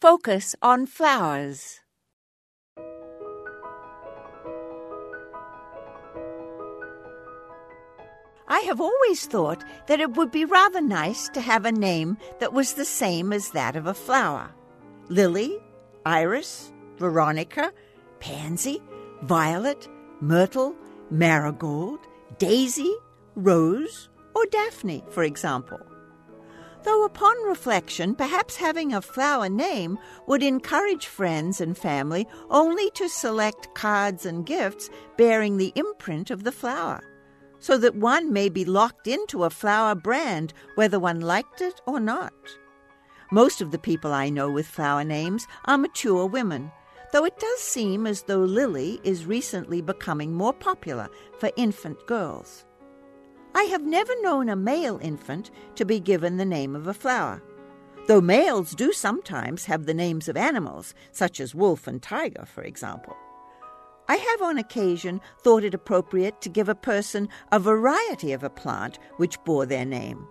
Focus on flowers. I have always thought that it would be rather nice to have a name that was the same as that of a flower. Lily, iris, veronica, pansy, violet, myrtle, marigold, daisy, rose, or daphne, for example. Though upon reflection, perhaps having a flower name would encourage friends and family only to select cards and gifts bearing the imprint of the flower so that one may be locked into a flower brand whether one liked it or not. Most of the people I know with flower names are mature women, though it does seem as though Lily is recently becoming more popular for infant girls. I have never known a male infant to be given the name of a flower, though males do sometimes have the names of animals, such as wolf and tiger, for example. I have on occasion thought it appropriate to give a person a variety of a plant which bore their name.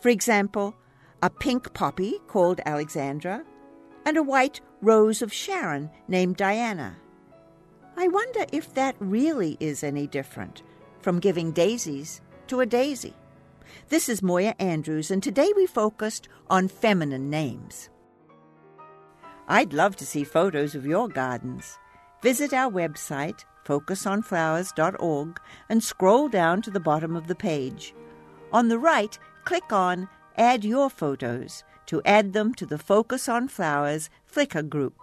For example, a pink poppy called Alexandra, and a white rose of Sharon named Diana. I wonder if that really is any different from giving daisies to a daisy. This is Moya Andrews, and today we focused on feminine names. I'd love to see photos of your gardens. Visit our website, focusonflowers.org, and scroll down to the bottom of the page. On the right, click on Add Your Photos to add them to the Focus on Flowers Flickr group.